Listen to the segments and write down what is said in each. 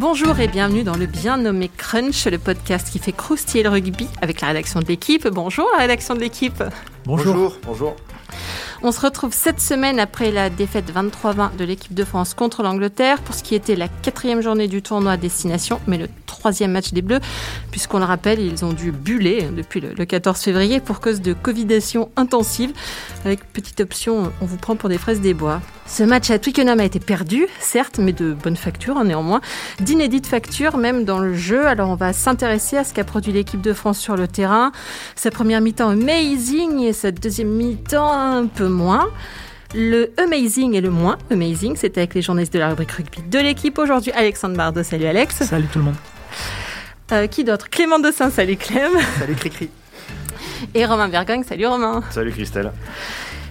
Bonjour et bienvenue dans le bien nommé Crunch, le podcast qui fait croustiller le rugby avec la rédaction de l'équipe. Bonjour la rédaction de l'équipe. Bonjour. Bonjour. On se retrouve cette semaine après la défaite 23-20 de l'équipe de France contre l'Angleterre pour ce qui était la quatrième journée du tournoi à destination, mais le troisième match des Bleus, puisqu'on le rappelle, ils ont dû buller depuis le 14 février pour cause de covidation intensive. Avec petite option, on vous prend pour des fraises des bois. Ce match à Twickenham a été perdu, certes, mais de bonne facture hein, néanmoins, d'inédite facture même dans le jeu. Alors on va s'intéresser à ce qu'a produit l'équipe de France sur le terrain. Sa première mi-temps amazing et sa deuxième mi-temps un peu moins. Le amazing et le moins amazing, c'était avec les journalistes de la rubrique rugby de l'équipe aujourd'hui. Alexandre Bardot, salut Alex. Salut tout le monde. Euh, qui d'autre? Clément Dossin, salut Clem. Salut Cricri. Et Romain Bergogne, salut Romain. Salut Christelle.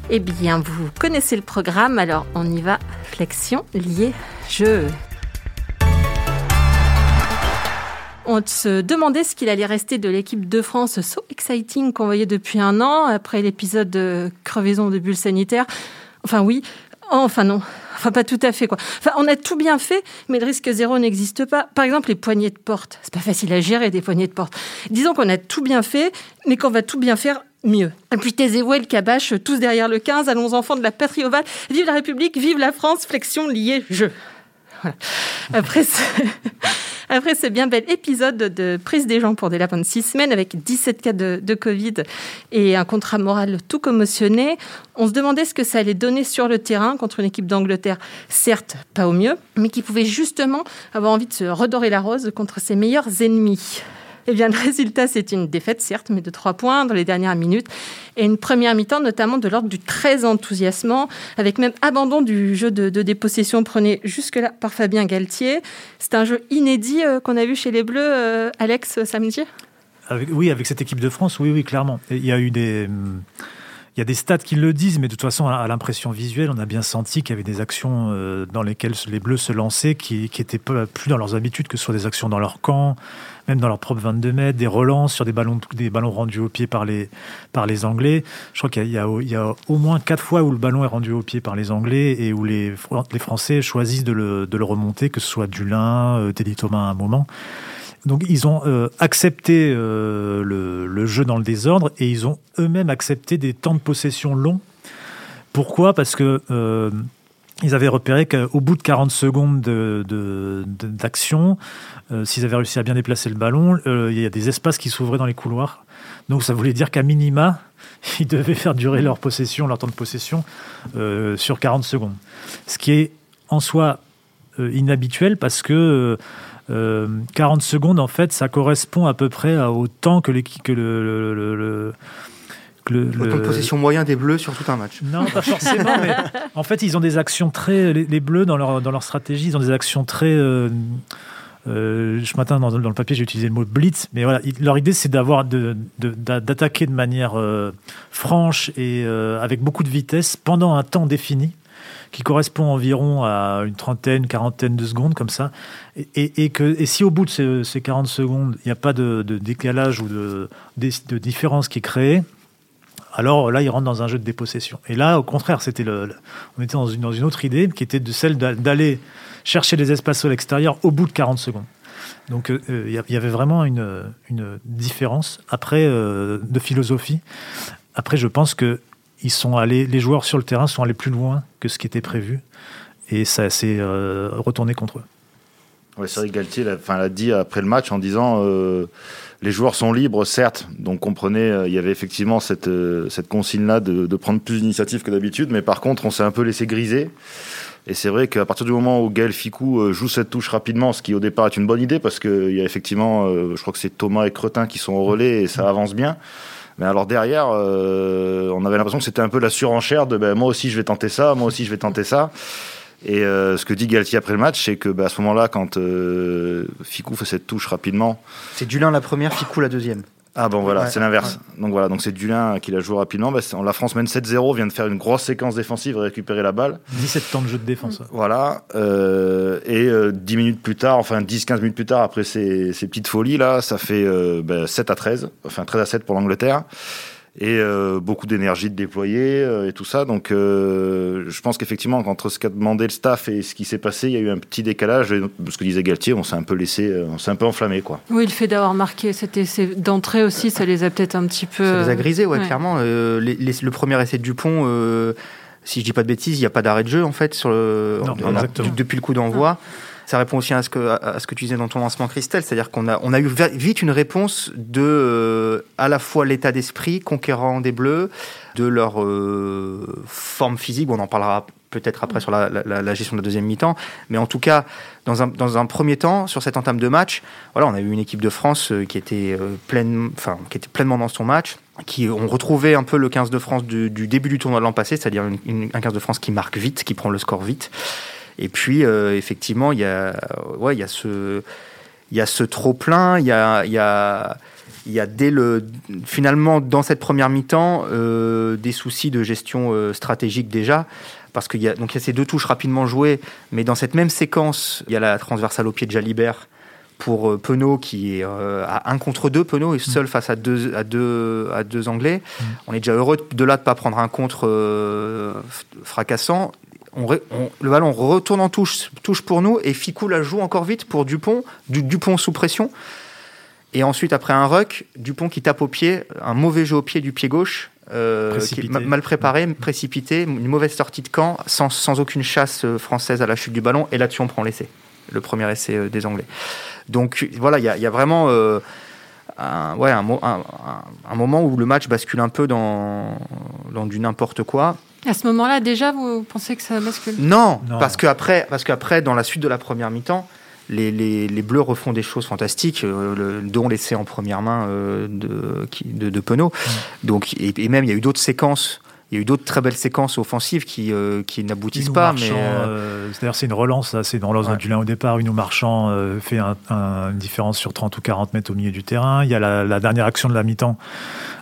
Eh bien, vous connaissez le programme, alors on y va. Flexion, lié, jeu. On se demandait ce qu'il allait rester de l'équipe de France so exciting qu'on voyait depuis un an après l'épisode de crevaison de bulles sanitaires. Enfin oui, enfin non, enfin pas tout à fait quoi. Enfin on a tout bien fait, mais le risque zéro n'existe pas. Par exemple les poignées de porte, c'est pas facile à gérer des poignées de porte. Disons qu'on a tout bien fait, mais qu'on va tout bien faire mieux. Et puis taisez-vous le cabache, tous derrière le 15, allons enfants de la patrie ovale, vive la République, vive la France, flexion liée jeu. Après, ce... Après bien bel épisode de prise des gens pour des lapins de six semaines avec 17 cas de, de, Covid et un contrat moral tout commotionné, on se demandait ce que ça allait donner sur le terrain contre une équipe d'Angleterre, certes pas au mieux, mais qui pouvait justement avoir envie de se redorer la rose contre ses meilleurs ennemis. Eh bien, le résultat, c'est une défaite, certes, mais de trois points dans les dernières minutes. Et une première mi-temps, notamment de l'ordre du très enthousiasmant, avec même abandon du jeu de, dépossession prôné jusque-là par Fabien Galtier. C'est un jeu inédit euh, qu'on a vu chez les Bleus, euh, Alex, samedi? Avec, Oui, avec cette équipe de France, oui, oui, clairement. Il y a eu des. Il y a des stats qui le disent, mais de toute façon, à l'impression visuelle, on a bien senti qu'il y avait des actions euh, dans lesquelles les Bleus se lançaient qui, qui étaient plus dans leurs habitudes, que ce soit des actions dans leur camp, même dans leur propre 22 mètres, des relances sur des ballons, des ballons rendus au pied par les, par les Anglais. Je crois qu'il y, a au moins quatre fois où le ballon est rendu au pied par les Anglais et où les, les Français choisissent de le, de le remonter, que ce soit Dulin, euh, Teddy Thomas à un moment. Donc ils ont euh, accepté euh, le, jeu dans le désordre et ils ont eux-mêmes accepté des temps de possession longs. Pourquoi? Parce que euh, ils avaient repéré qu'au bout de 40 secondes d'action, s'ils avaient réussi à bien déplacer le ballon, il y a des espaces qui s'ouvraient dans les couloirs. Donc ça voulait dire qu'à minima, ils devaient faire durer leur possession, leur temps de possession sur 40 secondes. Ce qui est en soi inhabituel parce que 40 secondes, en fait, ça correspond à peu près au temps que, que le, le, le le, de possession moyen des Bleus sur tout un match. Non, pas forcément. mais en fait, ils ont des actions très. Les, les, Bleus, dans leur, dans leur stratégie, ils ont des actions très. Euh, euh, ce matin, dans, dans le papier, j'ai utilisé le mot blitz, mais voilà, leur idée, c'est d'avoir de, d'attaquer de, de, manière euh, franche et euh, avec beaucoup de vitesse pendant un temps défini qui correspond environ à une trentaine, quarantaine de secondes, comme ça. Et, que, et si au bout de ces, ces 40 secondes, il n'y a pas de, décalage ou de, différence qui est créée, alors là, il rentre dans un jeu de dépossession. Et là, au contraire, c'était le, on était dans une, dans une autre idée qui était de celle d'aller chercher des espaces à l'extérieur au bout de 40 secondes. Donc il euh, y, y, avait vraiment une, une différence après euh, de philosophie. Après, je pense que ils sont allés, les joueurs sur le terrain sont allés plus loin que ce qui était prévu, et ça s'est euh, retourné contre eux. Ouais, c'est vrai que Galtier l'a dit après le match en disant euh, les joueurs sont libres, certes, donc comprenez, euh, il y avait effectivement cette, cette consigne-là de, de, prendre plus d'initiative que d'habitude, mais par contre, on s'est un peu laissé griser. Et c'est vrai qu'à partir du moment où Gaël Ficou joue cette touche rapidement, ce qui au départ est une bonne idée, parce qu'il y a effectivement, je crois que c'est Thomas et Cretin qui sont au relais et ça avance bien. Mais alors derrière, euh, on avait l'impression que c'était un peu la surenchère de ben, moi aussi je vais tenter ça, moi aussi je vais tenter ça. Et euh, ce que dit Galtier après le match, c'est que bah, à ce moment-là, quand euh, Ficou fait cette touche rapidement. C'est Dulin la première, Ficou la deuxième. Ah bon voilà, ouais, c'est l'inverse. Ouais. Donc voilà, donc c'est Dulin qui l'a joué rapidement. Bah, la France mène 7-0, vient de faire une grosse séquence défensive et récupérer la balle. 17 temps de jeu de défense. Voilà. Euh, et 10 minutes plus tard, enfin 10-15 minutes plus tard, après ces, ces, petites folies là, ça fait bah, 7 à 13, enfin 13 à 7 pour l'Angleterre. Et euh, beaucoup d'énergie de déployer euh, et tout ça. Donc, euh, je pense qu'effectivement, entre ce qu'a demandé le staff et ce qui s'est passé, il y a eu un petit décalage. Et ce que disait Galtier, on s'est un peu laissé, on s'est un peu enflammé, quoi. Oui, le fait d'avoir marqué cet essai d'entrée aussi, ça les a peut-être un petit peu. Ça les a grisés, ouais, clairement. le premier essai de Dupont. si je dis pas de bêtises, il n'y a pas d'arrêt de jeu en fait sur le, depuis le coup d'envoi. Ça répond aussi à ce que, à ce que tu disais dans ton lancement, Christelle, c'est-à-dire qu'on a, on a eu vite une réponse de euh, à la fois l'état d'esprit conquérant des Bleus, de leur euh, forme physique, on en parlera peut-être après sur la, la, gestion de la deuxième mi-temps, mais en tout cas, dans un, dans un premier temps, sur cette entame de match, voilà, on a eu une équipe de France euh, qui était, pleine, enfin, qui était pleinement dans son match, qui ont retrouvé un peu le 15 de France du, début du tournoi de l'an passé, c'est-à-dire un 15 de France qui marque vite, qui prend le score vite. Et puis, euh, effectivement, il y a, ouais, il y a ce, il y a ce trop plein. Il y a, il y a, il y a dès le, finalement, dans cette première mi-temps, euh, des soucis de gestion euh, stratégique déjà. Parce qu'il y a, donc il y a ces deux touches rapidement jouées, mais dans cette même séquence, il y a la transversale au pied de Jalibert pour Penaud qui est à un contre deux. Penaud est seul face à deux, à deux, à deux Anglais. Mm. On est déjà heureux de là de pas prendre un contre fracassant le ballon retourne en touche, touche pour nous et Ficou la joue encore vite pour Dupont, du, Dupont sous pression. Et ensuite, après un ruck, Dupont qui tape au pied, un mauvais jeu au pied du pied gauche, euh, mal préparé, précipité, une mauvaise sortie de camp, sans, aucune chasse euh, française à la chute du ballon. Et là-dessus, on prend l'essai, le premier essai euh, des Anglais. Donc voilà, il y, a vraiment un, ouais, un, moment où le match bascule un peu dans, dans du n'importe quoi. À ce moment-là, déjà, vous pensez que ça bascule? Non, parce qu'après, parce qu'après, dans la suite de la première mi-temps, les, les, les, Bleus refont des choses fantastiques, euh, le, dont l'essai en première main euh, de, de, de Penaud. Donc, et, même, il y a eu d'autres séquences il y a eu d'autres très belles séquences offensives qui, euh, qui n'aboutissent pas. mais C'est-à-dire c'est une relance, c'est dans l'ordre du lin au départ. Une Marchand fait un, une différence sur 30 ou 40 mètres au milieu du terrain. Il y a la, la dernière action de la mi-temps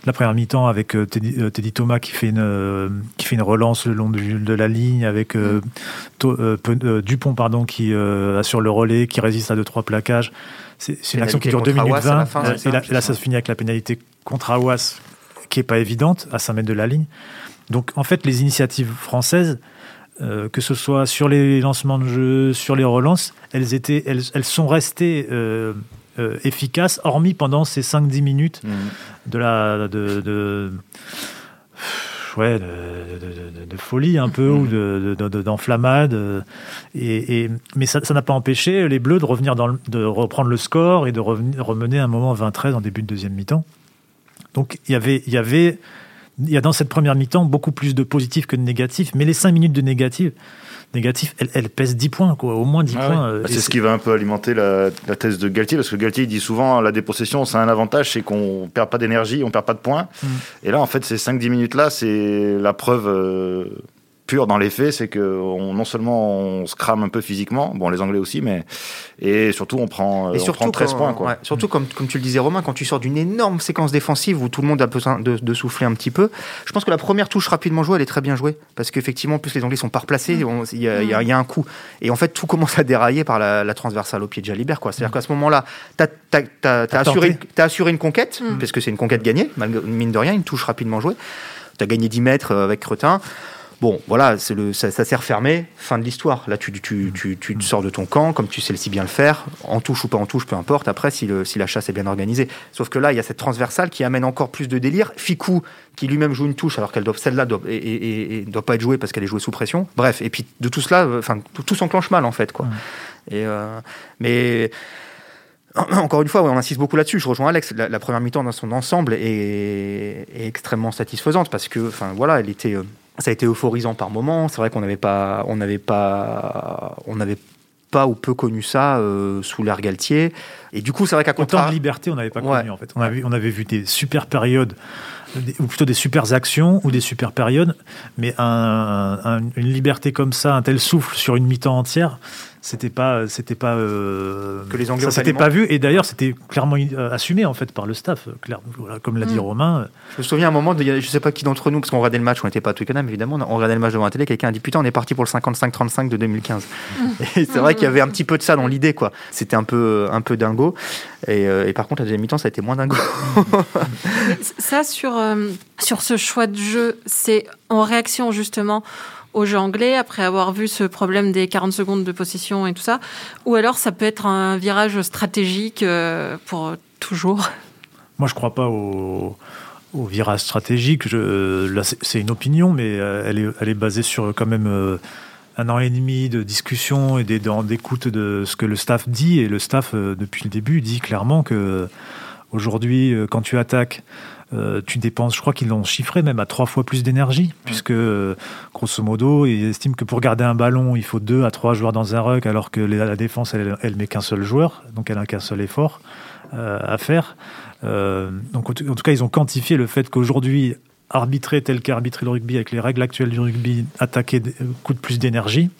la première mi-temps avec euh, euh, Teddy, Thomas qui fait une euh, qui fait une relance le long de, la ligne avec Dupont pardon qui assure le relais qui résiste à deux trois plaquages c'est une action qui dure 2 minutes 20 et là, ça se finit avec la pénalité contre Awas qui est pas évidente à 5 mètres de la ligne donc en fait les initiatives françaises que ce soit sur les lancements de jeu, sur les relances, elles, étaient, elles, elles sont restées euh, efficace, hormis pendant ces 5-10 minutes mmh. de la. De, de, ouais, de, folie un peu, ou mmh. d'enflammade. et, mais ça n'a pas empêché les Bleus de, revenir dans de reprendre le score et de revenir, remener un moment 20-13 en début de deuxième mi-temps. Donc il y avait. Il y avait il y a dans cette première mi-temps beaucoup plus de positifs que de négatifs, mais les 5 minutes de négatifs, négatif, elle, pèse 10 points, quoi, au moins 10 ah points. Euh, bah, c'est ce qui va un peu alimenter la, thèse de Galtier, parce que Galtier dit souvent la dépossession, c'est un avantage, c'est qu'on perd pas d'énergie, on perd pas de points. Mm. Et là, en fait, ces 5-10 minutes-là, c'est la preuve. Euh, pur dans les faits, c'est que non seulement on se crame un peu physiquement, bon les Anglais aussi, mais et surtout on prend, et surtout 13 points. Quoi. surtout comme, comme tu le disais Romain, quand tu sors d'une énorme séquence défensive où tout le monde a besoin de, souffler un petit peu, je pense que la première touche rapidement jouée, elle est très bien jouée, parce qu'effectivement, plus les Anglais sont pas replacés, mm. il y, a un coup. Et en fait, tout commence à dérailler par la, transversale au pied de Jalibert. C'est-à-dire mm. qu'à ce moment-là, tu as, assuré, assuré une conquête, mm. parce que c'est une conquête gagnée, mine de rien, une touche rapidement jouée. Tu as gagné 10 mètres euh, avec Cretin. Bon, voilà, le, ça, ça s'est refermé, fin de l'histoire. Là, tu, tu, tu, tu, te sors de ton camp, comme tu sais le si bien le faire, en touche ou pas en touche, peu importe, après, si, le, si la chasse est bien organisée. Sauf que là, il y a cette transversale qui amène encore plus de délire. Ficou, qui lui-même joue une touche, alors qu'elle doit, celle-là doit, et, doit pas être jouée parce qu'elle est jouée sous pression. Bref, et puis de tout cela, enfin, tout, s'enclenche mal, en fait, quoi. Et, euh, mais. Encore une fois, on insiste beaucoup là-dessus. Je rejoins Alex. La, première mi-temps dans son ensemble est, est, extrêmement satisfaisante parce que, enfin, voilà, elle était. Euh, ça a été euphorisant par moments. C'est vrai qu'on n'avait pas, on n'avait pas, on n'avait pas ou peu connu ça euh, sous l'ère Galtier. Et du coup, c'est vrai qu'à contraire, de liberté, on n'avait pas connu en fait. On, avait, on avait vu des super périodes, ou plutôt des super actions ou des super périodes, mais une liberté comme ça, un tel souffle sur une mi-temps entière, c'était pas c'était pas euh, que les Anglais ça s'était pas vu et d'ailleurs c'était clairement euh, assumé en fait par le staff clair, comme l'a dit mm. Romain je me souviens un moment de, je sais pas qui d'entre nous parce qu'on regardait le match on n'était pas à Twickenham évidemment on regardait le match devant la télé quelqu'un a dit putain on est parti pour le 55-35 de 2015 mm. et c'est vrai qu'il y avait un petit peu de ça dans l'idée quoi c'était un peu un peu dingo Et, par contre, la deuxième mi-temps, ça a été moins dingue. ça, sur, sur ce choix de jeu, c'est en réaction justement au jeu anglais après avoir vu ce problème des 40 secondes de possession et tout ça Ou alors ça peut être un virage stratégique pour toujours? Moi, je crois pas au virage stratégique. là, c'est une opinion, mais euh, elle est, basée sur quand même euh, un an et demi de discussion et d'écoute de ce que le staff dit. Et le staff, euh, depuis le début, dit clairement que aujourd'hui, quand tu attaques, tu dépenses, je crois qu'ils l'ont chiffré même à trois fois plus d'énergie, puisque grosso modo, ils estiment que pour garder un ballon, il faut deux à trois joueurs dans un ruck, alors que la défense, elle, elle met qu'un seul joueur, donc elle n'a qu'un seul effort à faire. Euh, donc en tout cas, ils ont quantifié le fait qu'aujourd'hui, arbitrer tel qu'arbitrer le rugby avec les règles actuelles du rugby, attaquer euh, coûte plus d'énergie,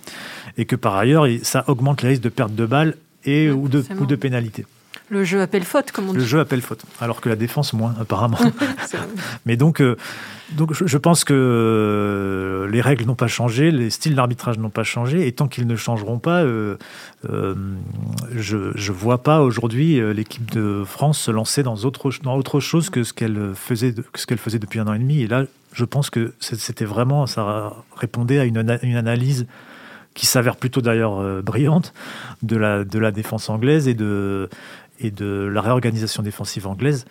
et que par ailleurs, ça augmente les risques de perte de balles et ou de, ou de pénalité. Le jeu appelle faute, comme on dit. Le jeu appelle faute, alors que la défense moins, apparemment. Mais donc, euh, donc je, pense que euh, les règles n'ont pas changé, les styles d'arbitrage n'ont pas changé, et tant qu'ils ne changeront pas, euh, je ne vois pas aujourd'hui l'équipe de France se lancer dans autre, dans autre chose que ce qu'elle faisait, ce qu'elle faisait depuis un an et demi. Et là, je pense que c'était vraiment, ça répondait à une, une analyse qui s'avère plutôt d'ailleurs brillante de la, de la défense anglaise et de, et de la réorganisation défensive anglaise.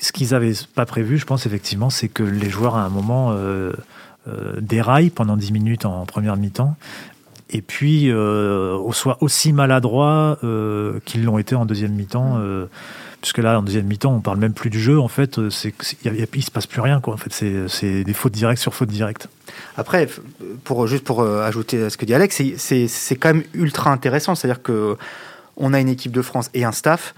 Ce qu'ils n'avaient pas prévu, je pense effectivement, c'est que les joueurs à un moment euh, euh, déraillent pendant 10 minutes en première mi-temps et puis euh, soient aussi maladroits euh, qu'ils l'ont été en deuxième mi-temps. puisque là, en deuxième mi-temps, on parle même plus du jeu. En fait, c'est il ne se passe plus rien. Quoi. En fait, c'est des fautes directes sur fautes directes. Après, pour, juste pour ajouter à ce que dit Alex, c'est quand même ultra intéressant. C'est-à-dire que on a une équipe de France et un staff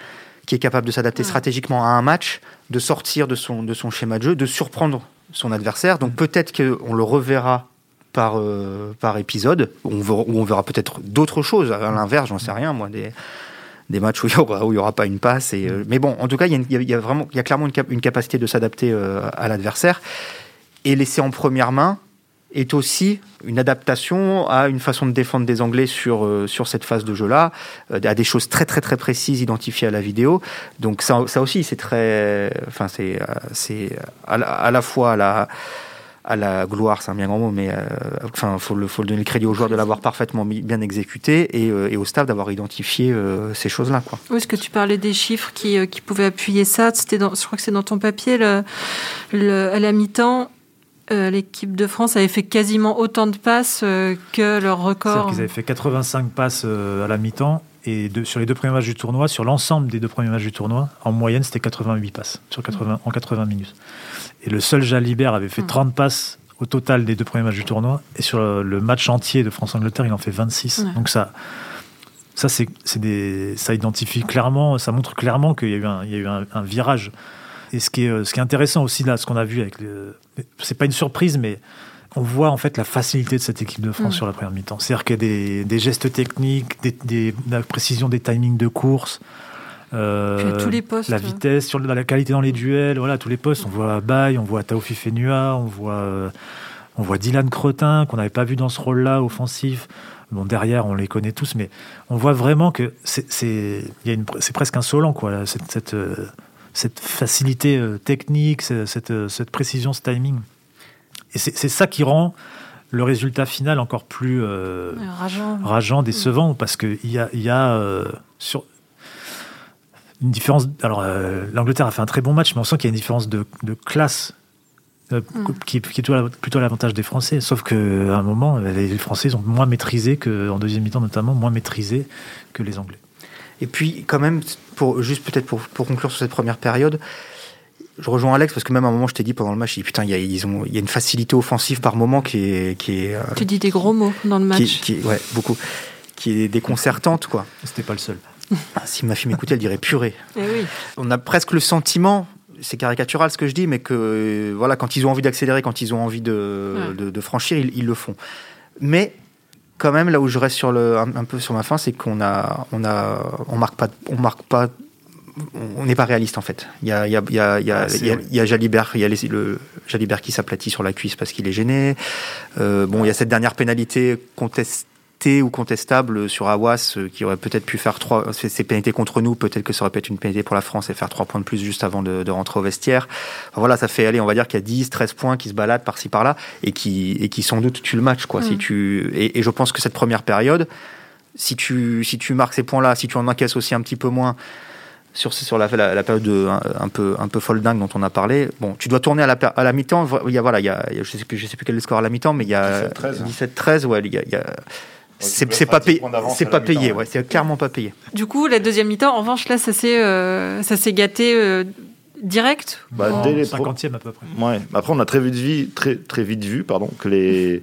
qui est capable de s'adapter stratégiquement à un match, de sortir de son, de son schéma de jeu, de surprendre son adversaire. Donc peut-être qu'on le reverra par, euh, par épisode, où on verra, peut-être d'autres choses. À l'inverse, j'en sais rien, moi, des, des matchs où il n'y aura, aura, pas une passe. Et, euh, mais bon, en tout cas, il y, a, vraiment, il y a clairement une, capacité de s'adapter euh, à l'adversaire. Et laisser en première main, est aussi une adaptation à une façon de défendre des Anglais sur, euh, sur cette phase de jeu-là, euh, à des choses très très très précises identifiées à la vidéo. Donc ça, ça aussi, c'est très... Enfin, c'est, euh, c'est à, la, fois à la la gloire, c'est un bien grand mot, mais enfin, faut le, faut donner le crédit aux joueurs de l'avoir parfaitement bien exécuté et, et au staff d'avoir identifié ces choses-là, quoi. Oui, est-ce que tu parlais des chiffres qui, qui pouvaient appuyer ça C'était, je crois que c'est dans ton papier, à la mi-temps, euh, l'équipe de France avait fait quasiment autant de passes euh, que leur record. Ils avaient fait 85 passes euh, à la mi-temps et sur les deux premiers matchs du tournoi, sur l'ensemble des deux premiers matchs du tournoi, en moyenne, c'était 88 passes sur 80, en 80 minutes. Et le seul Jalibert avait fait 30 hmm. passes au total des deux premiers matchs du tournoi. Et sur le match entier de France-Angleterre, il en fait 26. Donc ça, ça, c'est, des, ça identifie clairement, ça montre clairement qu'il y a eu un, il y a eu un virage et ce qui est, euh, ce qui est intéressant aussi, là, ce qu'on a vu avec. Le... C'est pas une surprise, mais on voit en fait la facilité de cette équipe de France mm. sur la première mi-temps. C'est-à-dire qu'il y a des, des, gestes techniques, des, des, la précision des timings de course. Euh, tous les postes, la vitesse, sur la, qualité dans les duels, voilà, tous les postes. On voit Baye, on voit Taofi Fenua, on voit, euh, on voit Dylan Cretin, qu'on n'avait pas vu dans ce rôle-là, offensif. Bon, derrière, on les connaît tous, mais on voit vraiment que c'est presque insolent, quoi, cette, cette, cette facilité euh, technique, cette, euh, cette, précision, ce timing. Et c'est ça qui rend le résultat final encore plus euh, rageant. décevant, parce qu'il y a, y a sur une différence. Alors, l'Angleterre a fait un très bon match, mais on sent qu'il y a une différence de, de classe mm. qui, qui, est plutôt à l'avantage des Français. Sauf qu'à un moment, les Français ont moins maîtrisé, que, en deuxième mi-temps notamment, moins maîtrisé que les Anglais. Et puis, quand même, pour, juste peut-être pour, pour, conclure sur cette première période, je rejoins Alex parce que même à un moment, je t'ai dit pendant le match, putain, il y a, ils ont, il y a une facilité offensive par moment qui est. Qui est euh, tu dis des gros mots dans le match. Qui, qui, ouais, beaucoup. Qui est déconcertante, quoi. C'était pas le seul. Ah, si ma fille m'écoutait, elle dirait purée. Eh oui. On a presque le sentiment, c'est caricatural ce que je dis, mais que euh, voilà, quand ils ont envie d'accélérer, quand ils ont envie de, de, de franchir, ils, ils, le font. Mais quand même, là où je reste sur le, un, peu sur ma fin, c'est qu'on a, on a, on marque pas, on marque pas, on n'est pas réaliste en fait. Il y a, il y a, il y a, il y a, il y a Jalibert, il y a le Jalibert qui s'aplatit sur la cuisse parce qu'il est gêné. Euh, bon, il y a cette dernière pénalité contestée ou contestable sur Awas, qui aurait peut-être pu faire trois, ces pénalités contre nous, peut-être que ça aurait pu être une pénalité pour la France et faire trois points de plus juste avant de, rentrer au vestiaire. voilà, ça fait, aller, on va dire qu'il y a 10, 13 points qui se baladent par-ci par-là et qui, et qui sans doute tuent le match, quoi. Si mm. tu, et, et je pense que cette première période, si tu, si tu marques ces points-là, si tu en encaisses aussi un petit peu moins, sur, sur la, la, période de, un, peu, un peu folle dingue dont on a parlé, bon, tu dois tourner à la, à la mi-temps. Il y a, voilà, il y a, je sais plus, je sais plus quel est le score à la mi-temps, mais il y a 17-13, ouais, il y a, il y a c'est pas payé, c'est pas payé, ouais, c'est clairement pas payé. Du coup, la deuxième mi-temps, en revanche, là, ça s'est, euh, ça s'est gâté euh, direct. Bah, dès les 50e à peu près. Ouais. Après, on a très vite vu, très, très vite vu, pardon, que les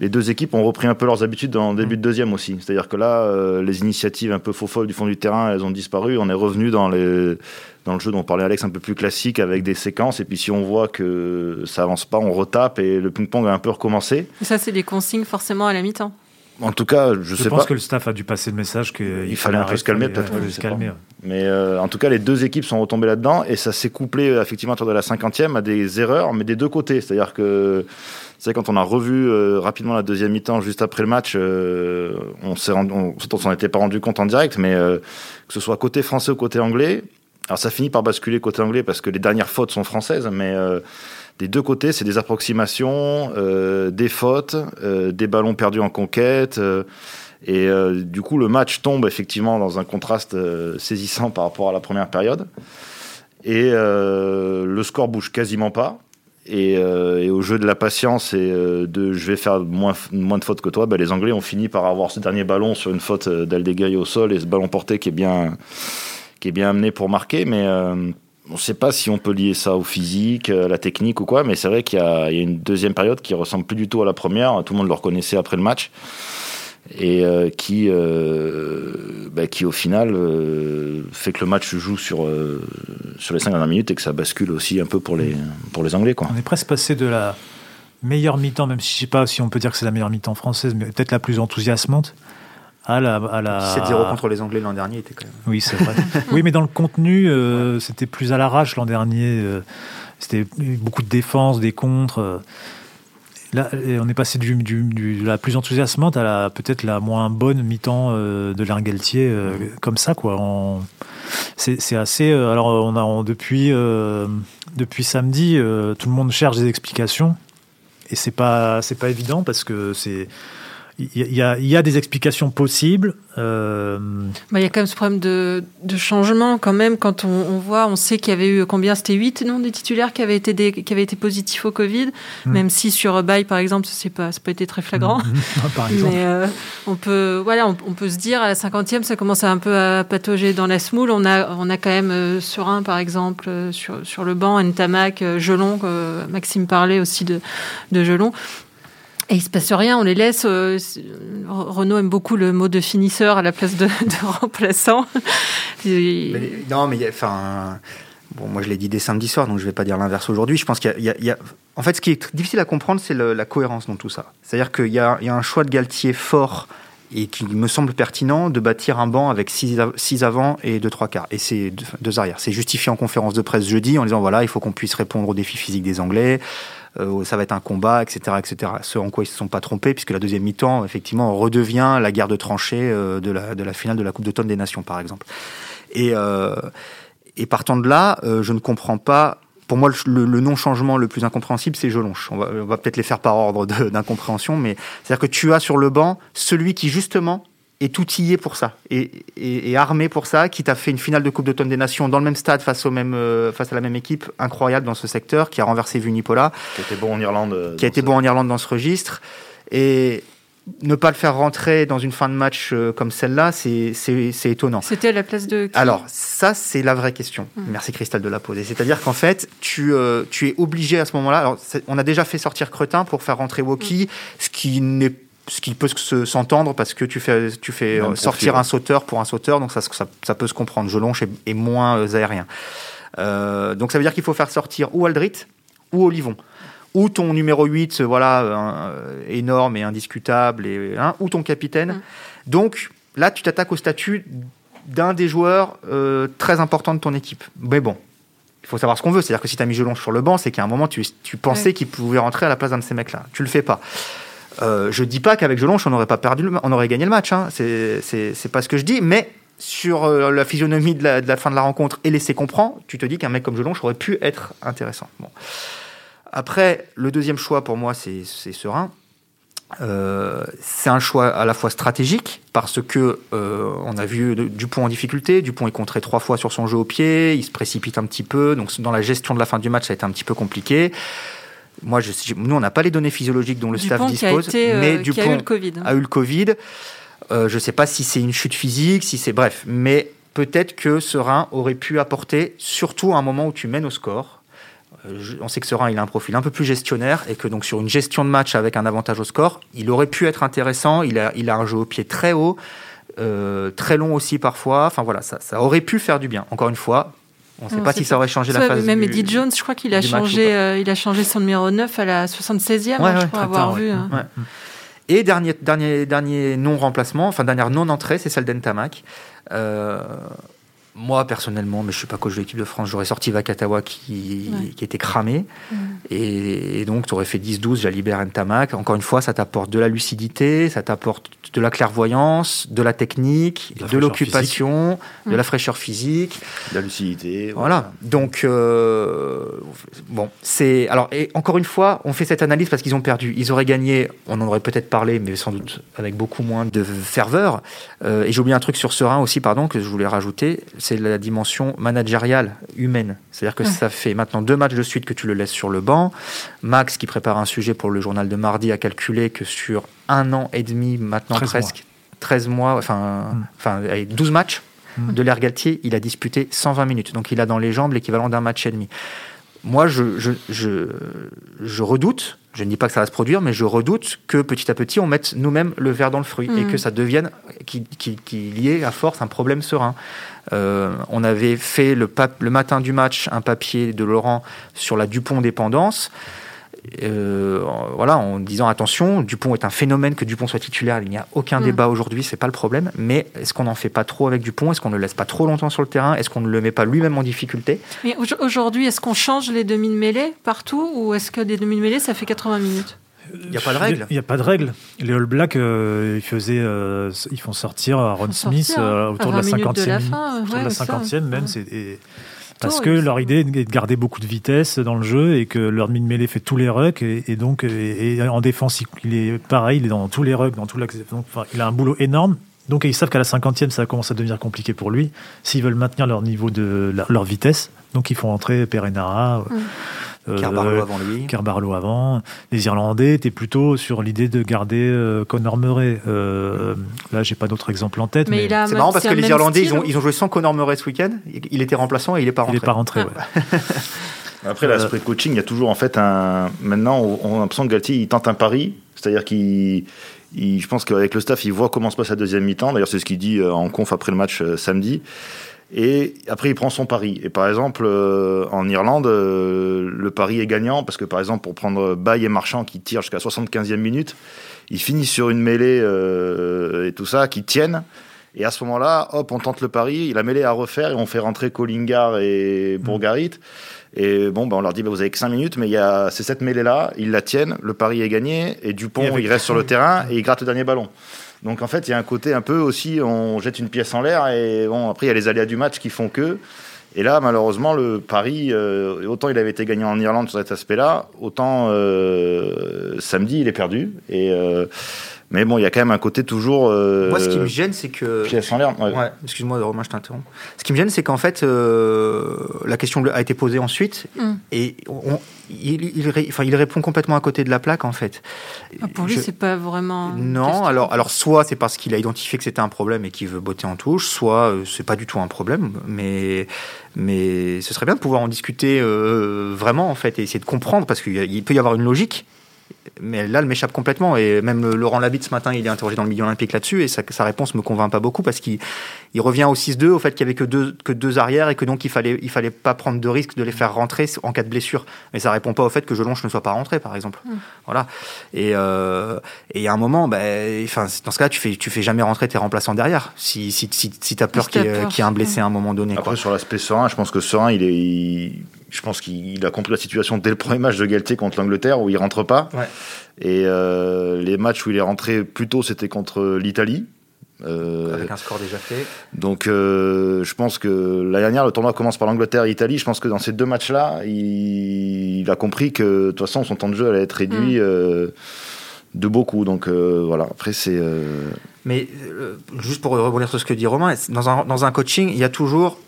les deux équipes ont repris un peu leurs habitudes dans le début de deuxième aussi. C'est-à-dire que là, euh, les initiatives un peu faux folles du fond du terrain, elles ont disparu. On est revenu dans, les, dans le jeu dont parlait Alex, un peu plus classique avec des séquences. Et puis si on voit que ça avance pas, on retape et le ping-pong a un peu recommencé. Ça, c'est des consignes forcément à la mi-temps. En tout cas, je, sais pas. Je pense que le staff a dû passer le message qu'il fallait, un peu se calmer, peut-être. Mais euh, en tout cas, les deux équipes sont retombées là-dedans et ça s'est couplé effectivement autour de la cinquantième à des erreurs, mais des deux côtés. C'est-à-dire que c'est quand on a revu euh, rapidement la deuxième mi-temps juste après le match, euh, on s'en était pas rendu compte en direct, mais euh, que ce soit côté français ou côté anglais, alors ça finit par basculer côté anglais parce que les dernières fautes sont françaises, mais des deux côtés, c'est des approximations, des fautes, des ballons perdus en conquête. et du coup, le match tombe effectivement dans un contraste saisissant par rapport à la première période. Et le score bouge quasiment pas. Euh, et, au jeu de la patience et euh, de je vais faire moins, moins de fautes que toi, ben, les Anglais ont fini par avoir ce dernier ballon sur une faute euh, d'Aldeguerri au sol et ce ballon porté qui est bien, qui est bien amené pour marquer. Mais on ne sait pas si on peut lier ça au physique, à la technique ou quoi. Mais c'est vrai qu'il y, a une deuxième période qui ressemble plus du tout à la première. Tout le monde le reconnaissait après le match et euh, qui, euh, bah, qui au final euh, fait que le match se joue sur, sur les 5 dernières minutes et que ça bascule aussi un peu pour les, pour les Anglais. On est presque passé de la meilleure mi-temps, même si je ne sais pas si on peut dire que c'est la meilleure mi-temps française, mais peut-être la plus enthousiasmante. À la, à la... 7-0 contre les Anglais l'an dernier était quand même. Oui, c'est vrai. oui, mais dans le contenu, c'était plus à l'arrache l'an dernier. c'était beaucoup de défense, des contres. Là, on est passé du, de la plus enthousiasmante à la peut-être la moins bonne mi-temps euh, de l'Argaltier, euh, comme ça, quoi. C'est assez. Euh, alors, on a depuis depuis samedi, tout le monde cherche des explications, et c'est pas c'est pas évident parce que c'est il y, y, a des explications possibles. Euh... Bah, il y a quand même ce problème de, de changement quand même. Quand on, on voit, on sait qu'il y avait eu combien C'était 8 non, des titulaires qui avaient été, qui avaient été positifs au Covid. Hmm. Même si sur Bail, par exemple, ce n'a pas, pas été très flagrant. Hmm. par exemple. Mais euh, on, peut, voilà, on, peut se dire, à la 50e, ça commence à un peu à patauger dans la smoule. On a, on a quand même euh, Surin, par exemple, euh, sur, sur le banc, Ntamak, Gelon, Maxime parlait aussi de, de Gelon. Et il se passe rien, on les laisse. Euh, Renault aime beaucoup le mot de finisseur à la place de, remplaçant. non, mais enfin. Bon, moi je l'ai dit dès samedi soir, donc je ne vais pas dire l'inverse aujourd'hui. Je pense qu'il y, a. En fait, ce qui est difficile à comprendre, c'est la cohérence dans tout ça. C'est-à-dire qu'il y, a un choix de Galtier fort et qui me semble pertinent de bâtir un banc avec 6 avant et 2 trois quarts. Et c'est deux, arrières. C'est justifié en conférence de presse jeudi en disant voilà, il faut qu'on puisse répondre aux défis physiques des Anglais. Euh, ça va être un combat, etc., etc. Ce en quoi ils se sont pas trompés, puisque la deuxième mi-temps, effectivement, redevient la guerre de tranchées euh, de, la, de la finale de la Coupe d'automne des Nations, par exemple. Et, euh, et partant de là, je ne comprends pas pour moi, le, non-changement le plus incompréhensible, c'est Jelonche. On va, va peut-être les faire par ordre d'incompréhension, mais c'est-à-dire que tu as sur le banc celui qui, justement, est outillé pour ça et, armé pour ça, qui t'a fait une finale de Coupe d'automne des Nations dans le même stade face, au même, euh, face à la même équipe, incroyable dans ce secteur, qui a renversé Vunipola. Qui a été bon en Irlande. Euh, qui a été bon en Irlande dans ce registre. Et ne pas le faire rentrer dans une fin de match euh, comme celle-là, c'est étonnant. C'était à la place de Alors, ça, c'est la vraie question. Hmm. Merci Christelle de la poser. C'est-à-dire qu'en fait, tu, tu es obligé à ce moment-là. On a déjà fait sortir Cretin pour faire rentrer Woki, hmm. ce qui n'est ce qui peut s'entendre parce que tu fais, tu fais euh, sortir un sauteur pour un sauteur, donc ça, ça, peut se comprendre. Jelonche est, est moins euh, aérien. Euh, donc ça veut dire qu'il faut faire sortir ou Aldrit ou Olivon. Ou ton numéro 8, voilà, énorme et indiscutable, et, hein, ou ton capitaine. Mmh. Donc là, tu t'attaques au statut d'un des joueurs très importants de ton équipe. Mais bon, il faut savoir ce qu'on veut. C'est-à-dire que si tu as mis Jelonche sur le banc, c'est qu'à un moment, tu, tu pensais qu'il pouvait rentrer à la place d'un de ces mecs-là. Tu le fais pas. Euh, je dis pas qu'avec Jelonche, on n'aurait pas perdu, on aurait gagné le match. Hein. C'est pas ce que je dis, mais sur euh, la physionomie de la, fin de la rencontre et laisser comprendre, tu te dis qu'un mec comme Jelonche aurait pu être intéressant. Bon. Après, le deuxième choix pour moi, c'est Serein. Euh, c'est un choix à la fois stratégique parce que euh, on a vu Dupont en difficulté. Dupont est contré trois fois sur son jeu au pied, il se précipite un petit peu. Donc dans la gestion de la fin du match, ça a été un petit peu compliqué. Moi, je, nous, on n'a pas les données physiologiques dont le staff dispose, mais Dupont a eu le Covid. A eu le COVID. Euh, je ne sais pas si c'est une chute physique, si c'est bref, mais peut-être que Serein aurait pu apporter, surtout à un moment où tu mènes au score, euh, on sait que Serein il a un profil un peu plus gestionnaire et que donc sur une gestion de match avec un avantage au score, il aurait pu être intéressant. Il a, il a un jeu au pied très haut, euh, très long aussi parfois. Enfin voilà, ça, ça aurait pu faire du bien. Encore une fois, on ne sait pas si ça aurait changé la phase. Même Eddie Jones, je crois qu'il a changé, euh, il a changé son numéro 9 à la 76e, hein, je crois avoir vu. Hein. Et dernier, dernier, dernier non-remplacement, enfin dernière non-entrée, c'est celle d'Entamac. Euh, moi, personnellement, mais je ne suis pas coach de l'équipe de France, j'aurais sorti Vakatawa qui, qui était cramé. Et, donc, tu aurais fait 10-12, Jalibert Ntamak. Encore une fois, ça t'apporte de la lucidité, ça t'apporte de la clairvoyance, de la technique, de l'occupation, de la fraîcheur physique. De la lucidité. Voilà. Donc, euh, bon, c'est. Alors, et encore une fois, on fait cette analyse parce qu'ils ont perdu. Ils auraient gagné, on en aurait peut-être parlé, mais sans doute avec beaucoup moins de ferveur. Euh, et j'ai oublié un truc sur Serein aussi, pardon, que je voulais rajouter c'est la dimension managériale, humaine. C'est-à-dire que ça fait maintenant deux matchs de suite que tu le laisses sur le banc. Max, qui prépare un sujet pour le journal de mardi, a calculé que sur un an et demi, maintenant presque, 13 mois, enfin, mm. enfin 12 matchs mm. de l'air Galtier, il a disputé 120 minutes. Donc il a dans les jambes l'équivalent d'un match et demi. Moi, je, je, je, je redoute je ne dis pas que ça va se produire, mais je redoute que petit à petit, on mette nous-mêmes le verre dans le fruit et mm. que ça devienne, qu'il y ait à force un problème serein. Euh, on avait fait le, le, matin du match un papier de Laurent sur la Dupont dépendance. Euh, voilà, en disant attention, Dupont est un phénomène, que Dupont soit titulaire, il n'y a aucun mm. débat aujourd'hui, c'est pas le problème. Mais est-ce qu'on n'en fait pas trop avec Dupont? Est-ce qu'on ne le laisse pas trop longtemps sur le terrain? Est-ce qu'on ne le met pas lui-même en difficulté? Mais aujourd'hui, est-ce qu'on change les demi de mêlée partout ou est-ce que des demi de mêlée ça fait 80 minutes? Il n'y a pas de règle. Il n'y a pas de règle. Les All Blacks, euh, ils, faisaient, euh, ils font sortir Aaron Smith autour de la 50e. autour de la 50e même. C'est, parce que leur idée est de garder beaucoup de vitesse dans le jeu et que leur mid mêlée fait tous les rucks et, donc et, en défense il est pareil, il est dans tous les rucks, dans tout enfin, il a un boulot énorme. Donc ils savent qu'à la 50e ça commence à devenir compliqué pour lui s'ils veulent maintenir leur niveau de leur vitesse. Donc ils font entrer Perenara. Mm. Euh, Carbarlo avant lui. Carbarlo avant. Les Irlandais étaient plutôt sur l'idée de garder euh, Conor Murray. Euh, là, j'ai pas d'autres exemples en tête. Mais, c'est marrant parce que les Irlandais, ils ont, ils ont, joué sans Conor Murray ce week-end. Il était remplaçant et il est pas rentré. Il est pas rentré, ouais. Après, l'aspect coaching, il y a toujours en fait un. Maintenant, on a l'impression que Galtier, il tente un pari. C'est-à-dire qu'il. je pense qu'avec le staff, il voit comment se passe la deuxième mi-temps. D'ailleurs, c'est ce qu'il dit en conf après le match samedi. Et après, il prend son pari. Et par exemple, euh, en Irlande, euh, le pari est gagnant parce que, par exemple, pour prendre Bay et Marchand qui tirent jusqu'à 75e minute, ils finissent sur une mêlée euh, et tout ça, qui tiennent. Et à ce moment-là, hop, on tente le pari, la mêlée à refaire et on fait rentrer Collingar et Bourgarit. Et bon, ben on leur dit, bah, vous avez que 5 minutes, mais il y a c'est cette mêlée-là, ils la tiennent, le pari est gagné, et Dupont, il reste sur le terrain et il gratte le dernier ballon. Donc en fait, il y a un côté un peu aussi, on jette une pièce en l'air et bon, après il y a les aléas du match qui font que. Et là, malheureusement, le pari, euh, autant il avait été gagnant en Irlande sur cet aspect-là, autant euh, samedi il est perdu. Et euh, mais bon, il y a quand même un côté toujours. Euh, Moi, ce qui me gêne, c'est que. Pièce en l'air. Ouais. Excuse-moi, Romain, je t'interromps. Ce qui me gêne, c'est qu'en fait, euh, la question a été posée ensuite mm. et il, il, enfin, il, répond complètement à côté de la plaque, en fait. Ah, pour lui, c'est pas vraiment. Non, alors, alors soit c'est parce qu'il a identifié que c'était un problème et qu'il veut botter en touche, soit euh, c'est pas du tout un problème, mais mais ce serait bien de pouvoir en discuter vraiment, en fait, et essayer de comprendre parce qu'il peut y avoir une logique mais là, elle m'échappe complètement. Et même Laurent Labitte, ce matin, il est interrogé dans le milieu olympique là-dessus, et sa, sa réponse me convainc pas beaucoup parce qu'il il revient au 6-2, au fait qu'il y avait que deux, que deux arrières et que donc il fallait, il fallait pas prendre de risque de les faire rentrer en cas de blessure. Mais ça répond pas au fait que Jelonche ne soit pas rentré, par exemple. Mm. Voilà. Et, euh, et à un moment, bah, enfin, dans ce cas-là, tu fais, tu fais jamais rentrer tes remplaçants derrière. Si, si, si, si as peur qu'il y, ait un blessé à un moment donné. Après, sur l'aspect serein, je pense que serein, il est, je pense qu'il a compris la situation dès le premier match de Galtier contre l'Angleterre où il rentre pas. Et euh, les matchs où il est rentré plus tôt, c'était contre l'Italie. Euh, Avec un score déjà fait. Donc, euh, je pense que l'année dernière, le tournoi commence par l'Angleterre et l'Italie. Je pense que dans ces deux matchs-là, il, a compris que de toute façon, son temps de jeu allait être réduit mm. de beaucoup. Donc, voilà. Après, c'est. Mais juste pour rebondir sur ce que dit Romain, dans un, dans un coaching, il y a toujours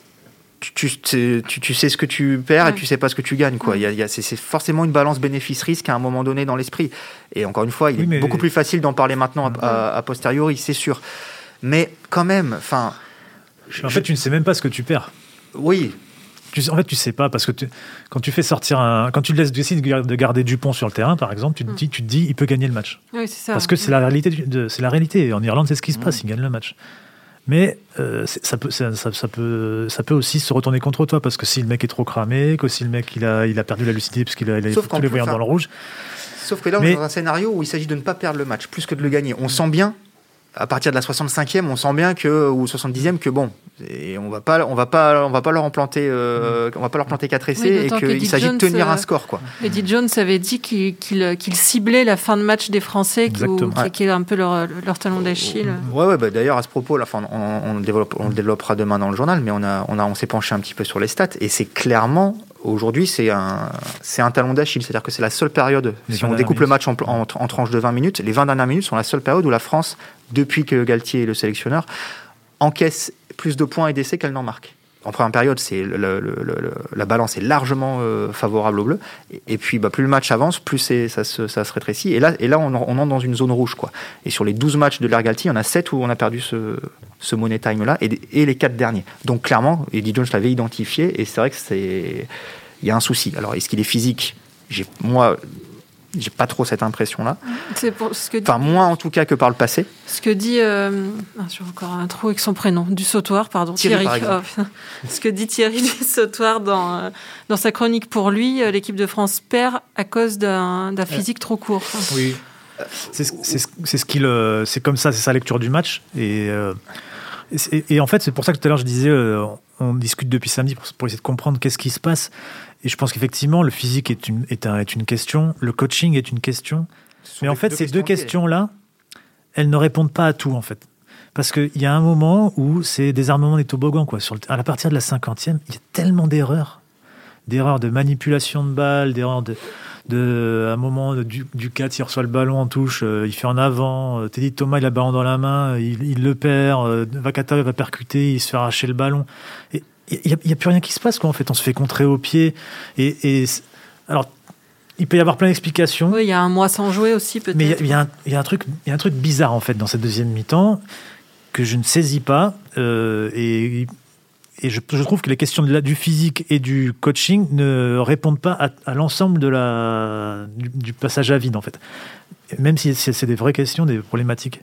tu, tu, tu, sais ce que tu perds et tu sais pas ce que tu gagnes. Quoi. Il y a, c'est forcément une balance bénéfice-risque à un moment donné dans l'esprit. Et encore une fois, il est beaucoup plus facile d'en parler maintenant à, posteriori, c'est sûr. Mais quand même, enfin. En fait, tu ne sais même pas ce que tu perds. Oui. Tu, en fait, tu sais pas parce que quand tu fais sortir un, quand tu laisses décider de garder Dupont sur le terrain, par exemple, tu te mm. dis, tu te dis, il peut gagner le match. Oui, ça. Parce que c'est la réalité, c'est la réalité. En Irlande, c'est ce qui se mm. passe, il gagne le match. Mais euh, ça, peut, ça, peut, ça peut aussi se retourner contre toi parce que si le mec est trop cramé, que si le mec il a, il a perdu la lucidité parce qu'il a, il a tous les voyants dans le rouge. Sauf que là, on est dans un scénario où il s'agit de ne pas perdre le match plus que de le gagner. On sent bien à partir de la 65e, on sent bien que ou 70e que bon, et on va pas, on va pas, on va pas leur implanter, euh, on va pas leur planter 4 essais et qu'il s'agit de tenir un euh, score quoi. Eddie Jones avait dit qu'il ciblait la fin de match des Français, qui, qui, est un peu leur, leur talon d'Achille. Ouais, ouais bah, d'ailleurs à ce propos, là, on, on, on, le développera demain dans le journal, mais on a, on a, on s'est penché un petit peu sur les stats et c'est clairement aujourd'hui, c'est un, c'est un talon d'Achille. C'est-à-dire que c'est la seule période, si on découpe le match en, en, en, tranches de 20 minutes, les 20 dernières minutes sont la seule période où la France, depuis que Galtier est le sélectionneur, encaisse plus de points et d'essais qu'elle n'en marque. En première période, c'est la balance est largement euh, favorable au bleu. Et, puis, bah, plus le match avance, plus ça se, ça, se, rétrécit. Et là, on, on, entre dans une zone rouge. Quoi. Et sur les 12 matchs de l'Ergalti, il y en a 7 où on a perdu ce, ce money time-là, et, et, les 4 derniers. Donc clairement, Eddie Jones l'avait identifié, et c'est vrai que c'est... Il y a un souci. Alors, est-ce qu'il est physique? Moi, j'ai pas trop cette impression-là. C'est pour ce que enfin, moins en tout cas que par le passé. Ce que dit. Euh... Ah, j'ai encore un trou avec son prénom. Du sautoir, pardon. Thierry. Oh, ce que dit Thierry du sautoir dans, euh, dans sa chronique pour lui, euh, l'équipe de France perd à cause d'un physique trop court. Oui. C'est ce qu'il. C'est comme ça, c'est sa lecture du match. Et. Euh, et, en fait, c'est pour ça que tout à l'heure je disais, on discute depuis samedi pour, pour essayer de comprendre qu'est-ce qui se passe. Et je pense qu'effectivement, le physique est une, est, est une question, le coaching est une question. Mais en fait, ces deux questions-là, elles ne répondent pas à tout, en fait. Parce qu'il y a un moment où c'est désarmement des toboggans. Quoi. Sur à partir de la cinquantième, il y a tellement d'erreurs. D'erreurs de manipulation de balles, d'erreurs de, de. À un moment, du, du 4, il reçoit le ballon en touche, euh, il fait en avant. Euh, Teddy Thomas, il a le ballon dans la main, il, il le perd. Euh, Vakata va percuter, il se fait arracher le ballon. Et il n'y a, plus rien qui se passe, quoi, en fait. On se fait contrer au pied. Et, alors, il peut y avoir plein d'explications. Oui, il y a un mois sans jouer aussi, peut-être. Mais il y, a, un, truc, il y a un truc bizarre, en fait, dans cette deuxième mi-temps, que je ne saisis pas. Euh, et, et je, trouve que les questions de la, du physique et du coaching ne répondent pas à, l'ensemble de la, du, passage à vide, en fait. Même si c'est des vraies questions, des problématiques.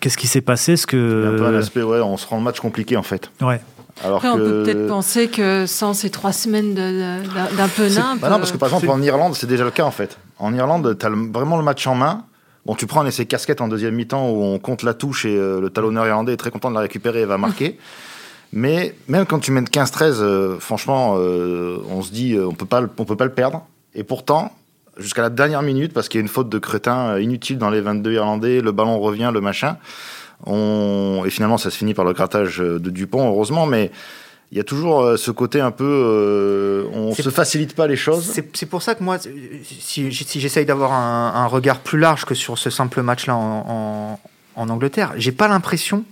Qu'est-ce qui s'est passé? Ce que... un peu un aspect, ouais, on se rend le match compliqué, en fait. Ouais. Après, on peut peut-être penser que sans ces trois semaines d'un peu nimp. Bah non, parce que par exemple, en Irlande, c'est déjà le cas en fait. En Irlande, tu as vraiment le match en main. Bon, tu prends un essai casquette en deuxième mi-temps où on compte la touche et euh, le talonneur irlandais est très content de la récupérer et va marquer. Mais même quand tu mènes 15-13, euh, franchement, euh, on se dit, on peut pas, on peut pas le perdre. Et pourtant, jusqu'à la dernière minute, parce qu'il y a une faute de crétin inutile dans les 22 Irlandais, le ballon revient, le machin. On... Et finalement, ça se finit par le grattage de Dupont, heureusement, mais il y a toujours euh, ce côté un peu, euh, on se facilite pas les choses. C'est pour ça que moi, si, si j'essaye d'avoir un, regard plus large que sur ce simple match-là en, en, Angleterre, j'ai pas l'impression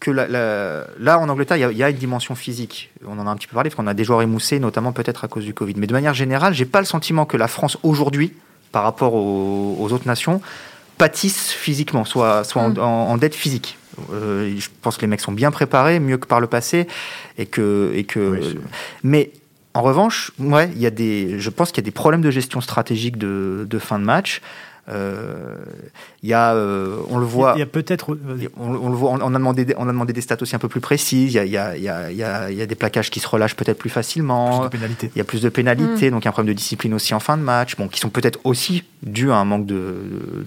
que là, en Angleterre, il y, a une dimension physique. On en a un petit peu parlé, parce qu'on a des joueurs émoussés, notamment peut-être à cause du Covid. Mais de manière générale, j'ai pas le sentiment que la France aujourd'hui, par rapport aux, aux autres nations, pâtissent physiquement, soit, soit en, mm. dette physique. Euh, je pense que les mecs sont bien préparés, mieux que par le passé, et que, et que. mais en revanche, ouais, il y a des, je pense qu'il y a des problèmes de gestion stratégique de, de fin de match. Euh, il y a, euh, on le voit. Il y a, peut-être. On, le voit. On a demandé, on a demandé des stats aussi un peu plus précises. Il y a, il y a, il y a, il y a des plaquages qui se relâchent peut-être plus facilement. Plus de il y a plus de pénalités, mm. donc il y a un problème de discipline aussi en fin de match, bon, qui sont peut-être aussi dus à un manque de,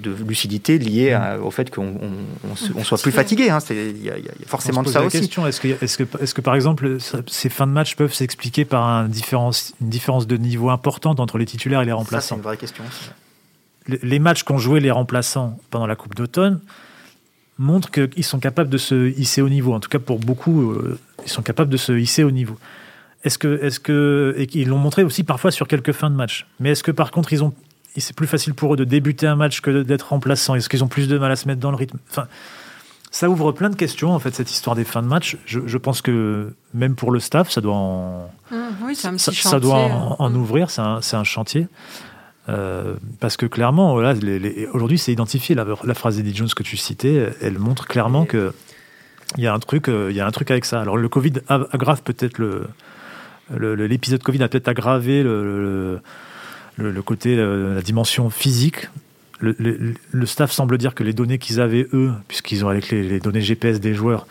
de, lucidité lié mm. au fait qu'on on, soit plus fatigué. Hein. Il y, a forcément de ça la aussi. Question, est-ce que, est-ce que, est-ce que par exemple ces fins de match peuvent s'expliquer par un différence, une différence de niveau importante entre les titulaires et les remplaçants C'est une vraie question. Aussi les matchs qu'ont joué les remplaçants pendant la Coupe d'automne montrent qu'ils sont capables de se hisser au niveau. En tout cas, pour beaucoup, euh, ils sont capables de se hisser au niveau. Est-ce que, est-ce que, et ils l'ont montré aussi parfois sur quelques fins de match. Mais est-ce que par contre, ils ont, c'est plus facile pour eux de débuter un match que d'être remplaçant Est-ce qu'ils ont plus de mal à se mettre dans le rythme? Enfin, ça ouvre plein de questions en fait cette histoire des fins de match. Je, pense que même pour le staff, ça doit en, mmh, oui, un ça, doit en, mmh. ouvrir. C'est un, un, chantier. Euh, parce que clairement, aujourd'hui, c'est identifié. La, phrase d'Eddie Jones que tu citais, elle montre clairement que il y a un truc, euh, il y a un truc avec ça. Alors le Covid aggrave peut-être le, l'épisode Covid a peut-être aggravé le, le, côté, la dimension physique. Le, staff semble dire que les données qu'ils avaient eux, puisqu'ils ont avec les, données GPS des joueurs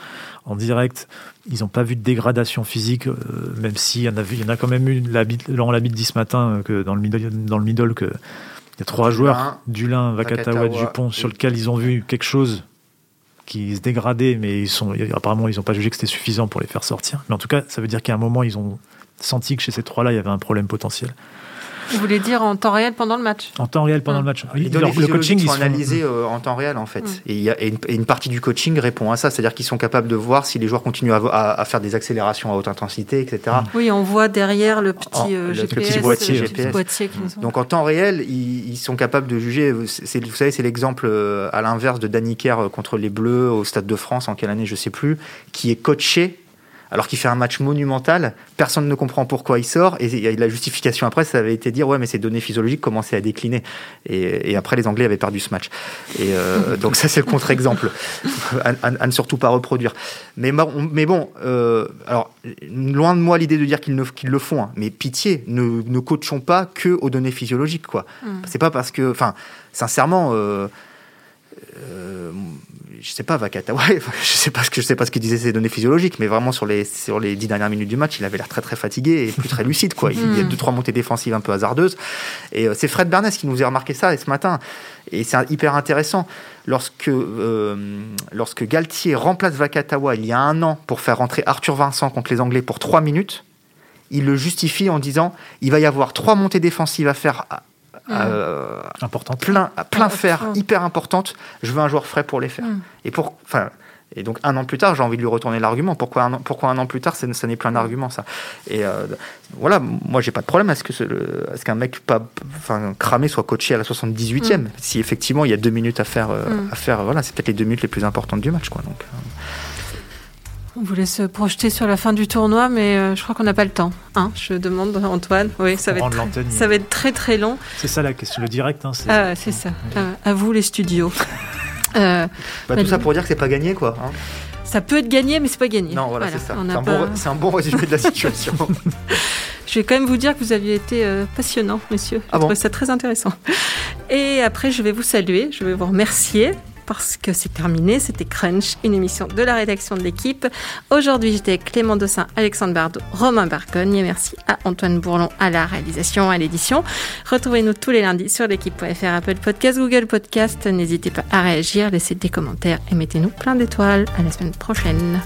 en direct, ils n'ont pas vu de dégradation physique, euh, même s'il y en a, il y en a quand même eu. Laurent Labitte dit ce matin que dans le middle, dans le middle que il y a trois joueurs, Dulin, Vakatawa, Dupont, sur lequel ils ont vu quelque chose qui se dégradait, mais ils sont, apparemment ils n'ont pas jugé que c'était suffisant pour les faire sortir. Mais en tout cas, ça veut dire qu'à un moment, ils ont senti que chez ces trois-là, il y avait un problème potentiel. Vous voulez dire en temps réel pendant le match En temps réel pendant le match. Les données le coaching sont analysées euh, en temps réel en fait. Mm. Et, y a, une, partie du coaching répond à ça, c'est-à-dire qu'ils sont capables de voir si les joueurs continuent à, faire des accélérations à haute intensité, etc. Mm. Oui, on voit derrière le petit, euh, GPS, boîtier. Donc en temps réel, ils, sont capables de juger. Vous savez, c'est l'exemple euh, à l'inverse de Danny Kerr contre les Bleus au Stade de France en quelle année, je sais plus, qui est coaché alors qu'il fait un match monumental. Personne ne comprend pourquoi il sort. Et la justification après, ça avait été dire ouais, mais ces données physiologiques commençaient à décliner. Et, après, les Anglais avaient perdu ce match. Et euh, donc ça, c'est le contre-exemple à, ne surtout pas reproduire. Mais, mais bon, euh, alors loin de moi l'idée de dire qu'ils le font, hein. mais pitié, ne, ne coachons pas que aux données physiologiques, quoi. Hmm. C'est pas parce que, enfin, sincèrement. Euh, je sais pas, Vakata, ouais, je sais pas ce que je sais pas ce qu'il disait ces données physiologiques, mais vraiment sur les sur les dix dernières minutes du match, il avait l'air très très fatigué et plus très lucide quoi. Il, y a hmm. deux trois montées défensives un peu hasardeuses. Et euh, c'est Fred Bernès qui nous a remarqué ça ce matin. Et c'est hyper intéressant lorsque euh, lorsque Galtier remplace Vakatawa il y a un an pour faire rentrer Arthur Vincent contre les Anglais pour trois minutes. Il le justifie en disant il va y avoir trois montées défensives à faire euh, plein, plein faire, hyper importante. Je veux un joueur frais pour les faire. Mm. Et pour, enfin, et donc un an plus tard, j'ai envie de lui retourner l'argument. Pourquoi un an, pourquoi un an plus tard, ça, n'est plus un argument ça? Et euh, voilà, moi j'ai pas de problème à ce que ce, qu'un mec pas, enfin cramé soit coaché à la 78e. Mm. Si effectivement il y a deux minutes à faire, euh, mm. à faire, voilà, c'est peut-être les deux minutes les plus importantes du match, quoi. Donc. On voulait se projeter sur la fin du tournoi, mais euh, je crois qu'on n'a pas le temps. Hein je demande Antoine. Oui, ça va, être très, ça va être très très long. C'est ça la question, le direct. Hein, c'est ah, ça. à vous les studios. euh, bah, tout ça pour dire que c'est pas gagné, quoi. Hein. ça peut être gagné, mais c'est pas gagné. Non, voilà, c'est ça. C'est un, bon, résumé de la situation. je vais quand même vous dire que vous aviez été euh, passionnant, monsieur. Je ah ça très intéressant. Et après, je vais vous saluer, je vais vous remercier parce que c'est terminé. C'était Crunch, une émission de la rédaction de l'équipe. Aujourd'hui, j'étais Clément Dossin, Alexandre Bardot, Romain Barcogne. Et merci à Antoine Bourlon à la réalisation, à l'édition. Retrouvez-nous tous les lundis sur l'équipe.fr, Apple Podcast, Google Podcast. N'hésitez pas à réagir, laissez des commentaires et mettez-nous plein d'étoiles. À la semaine prochaine.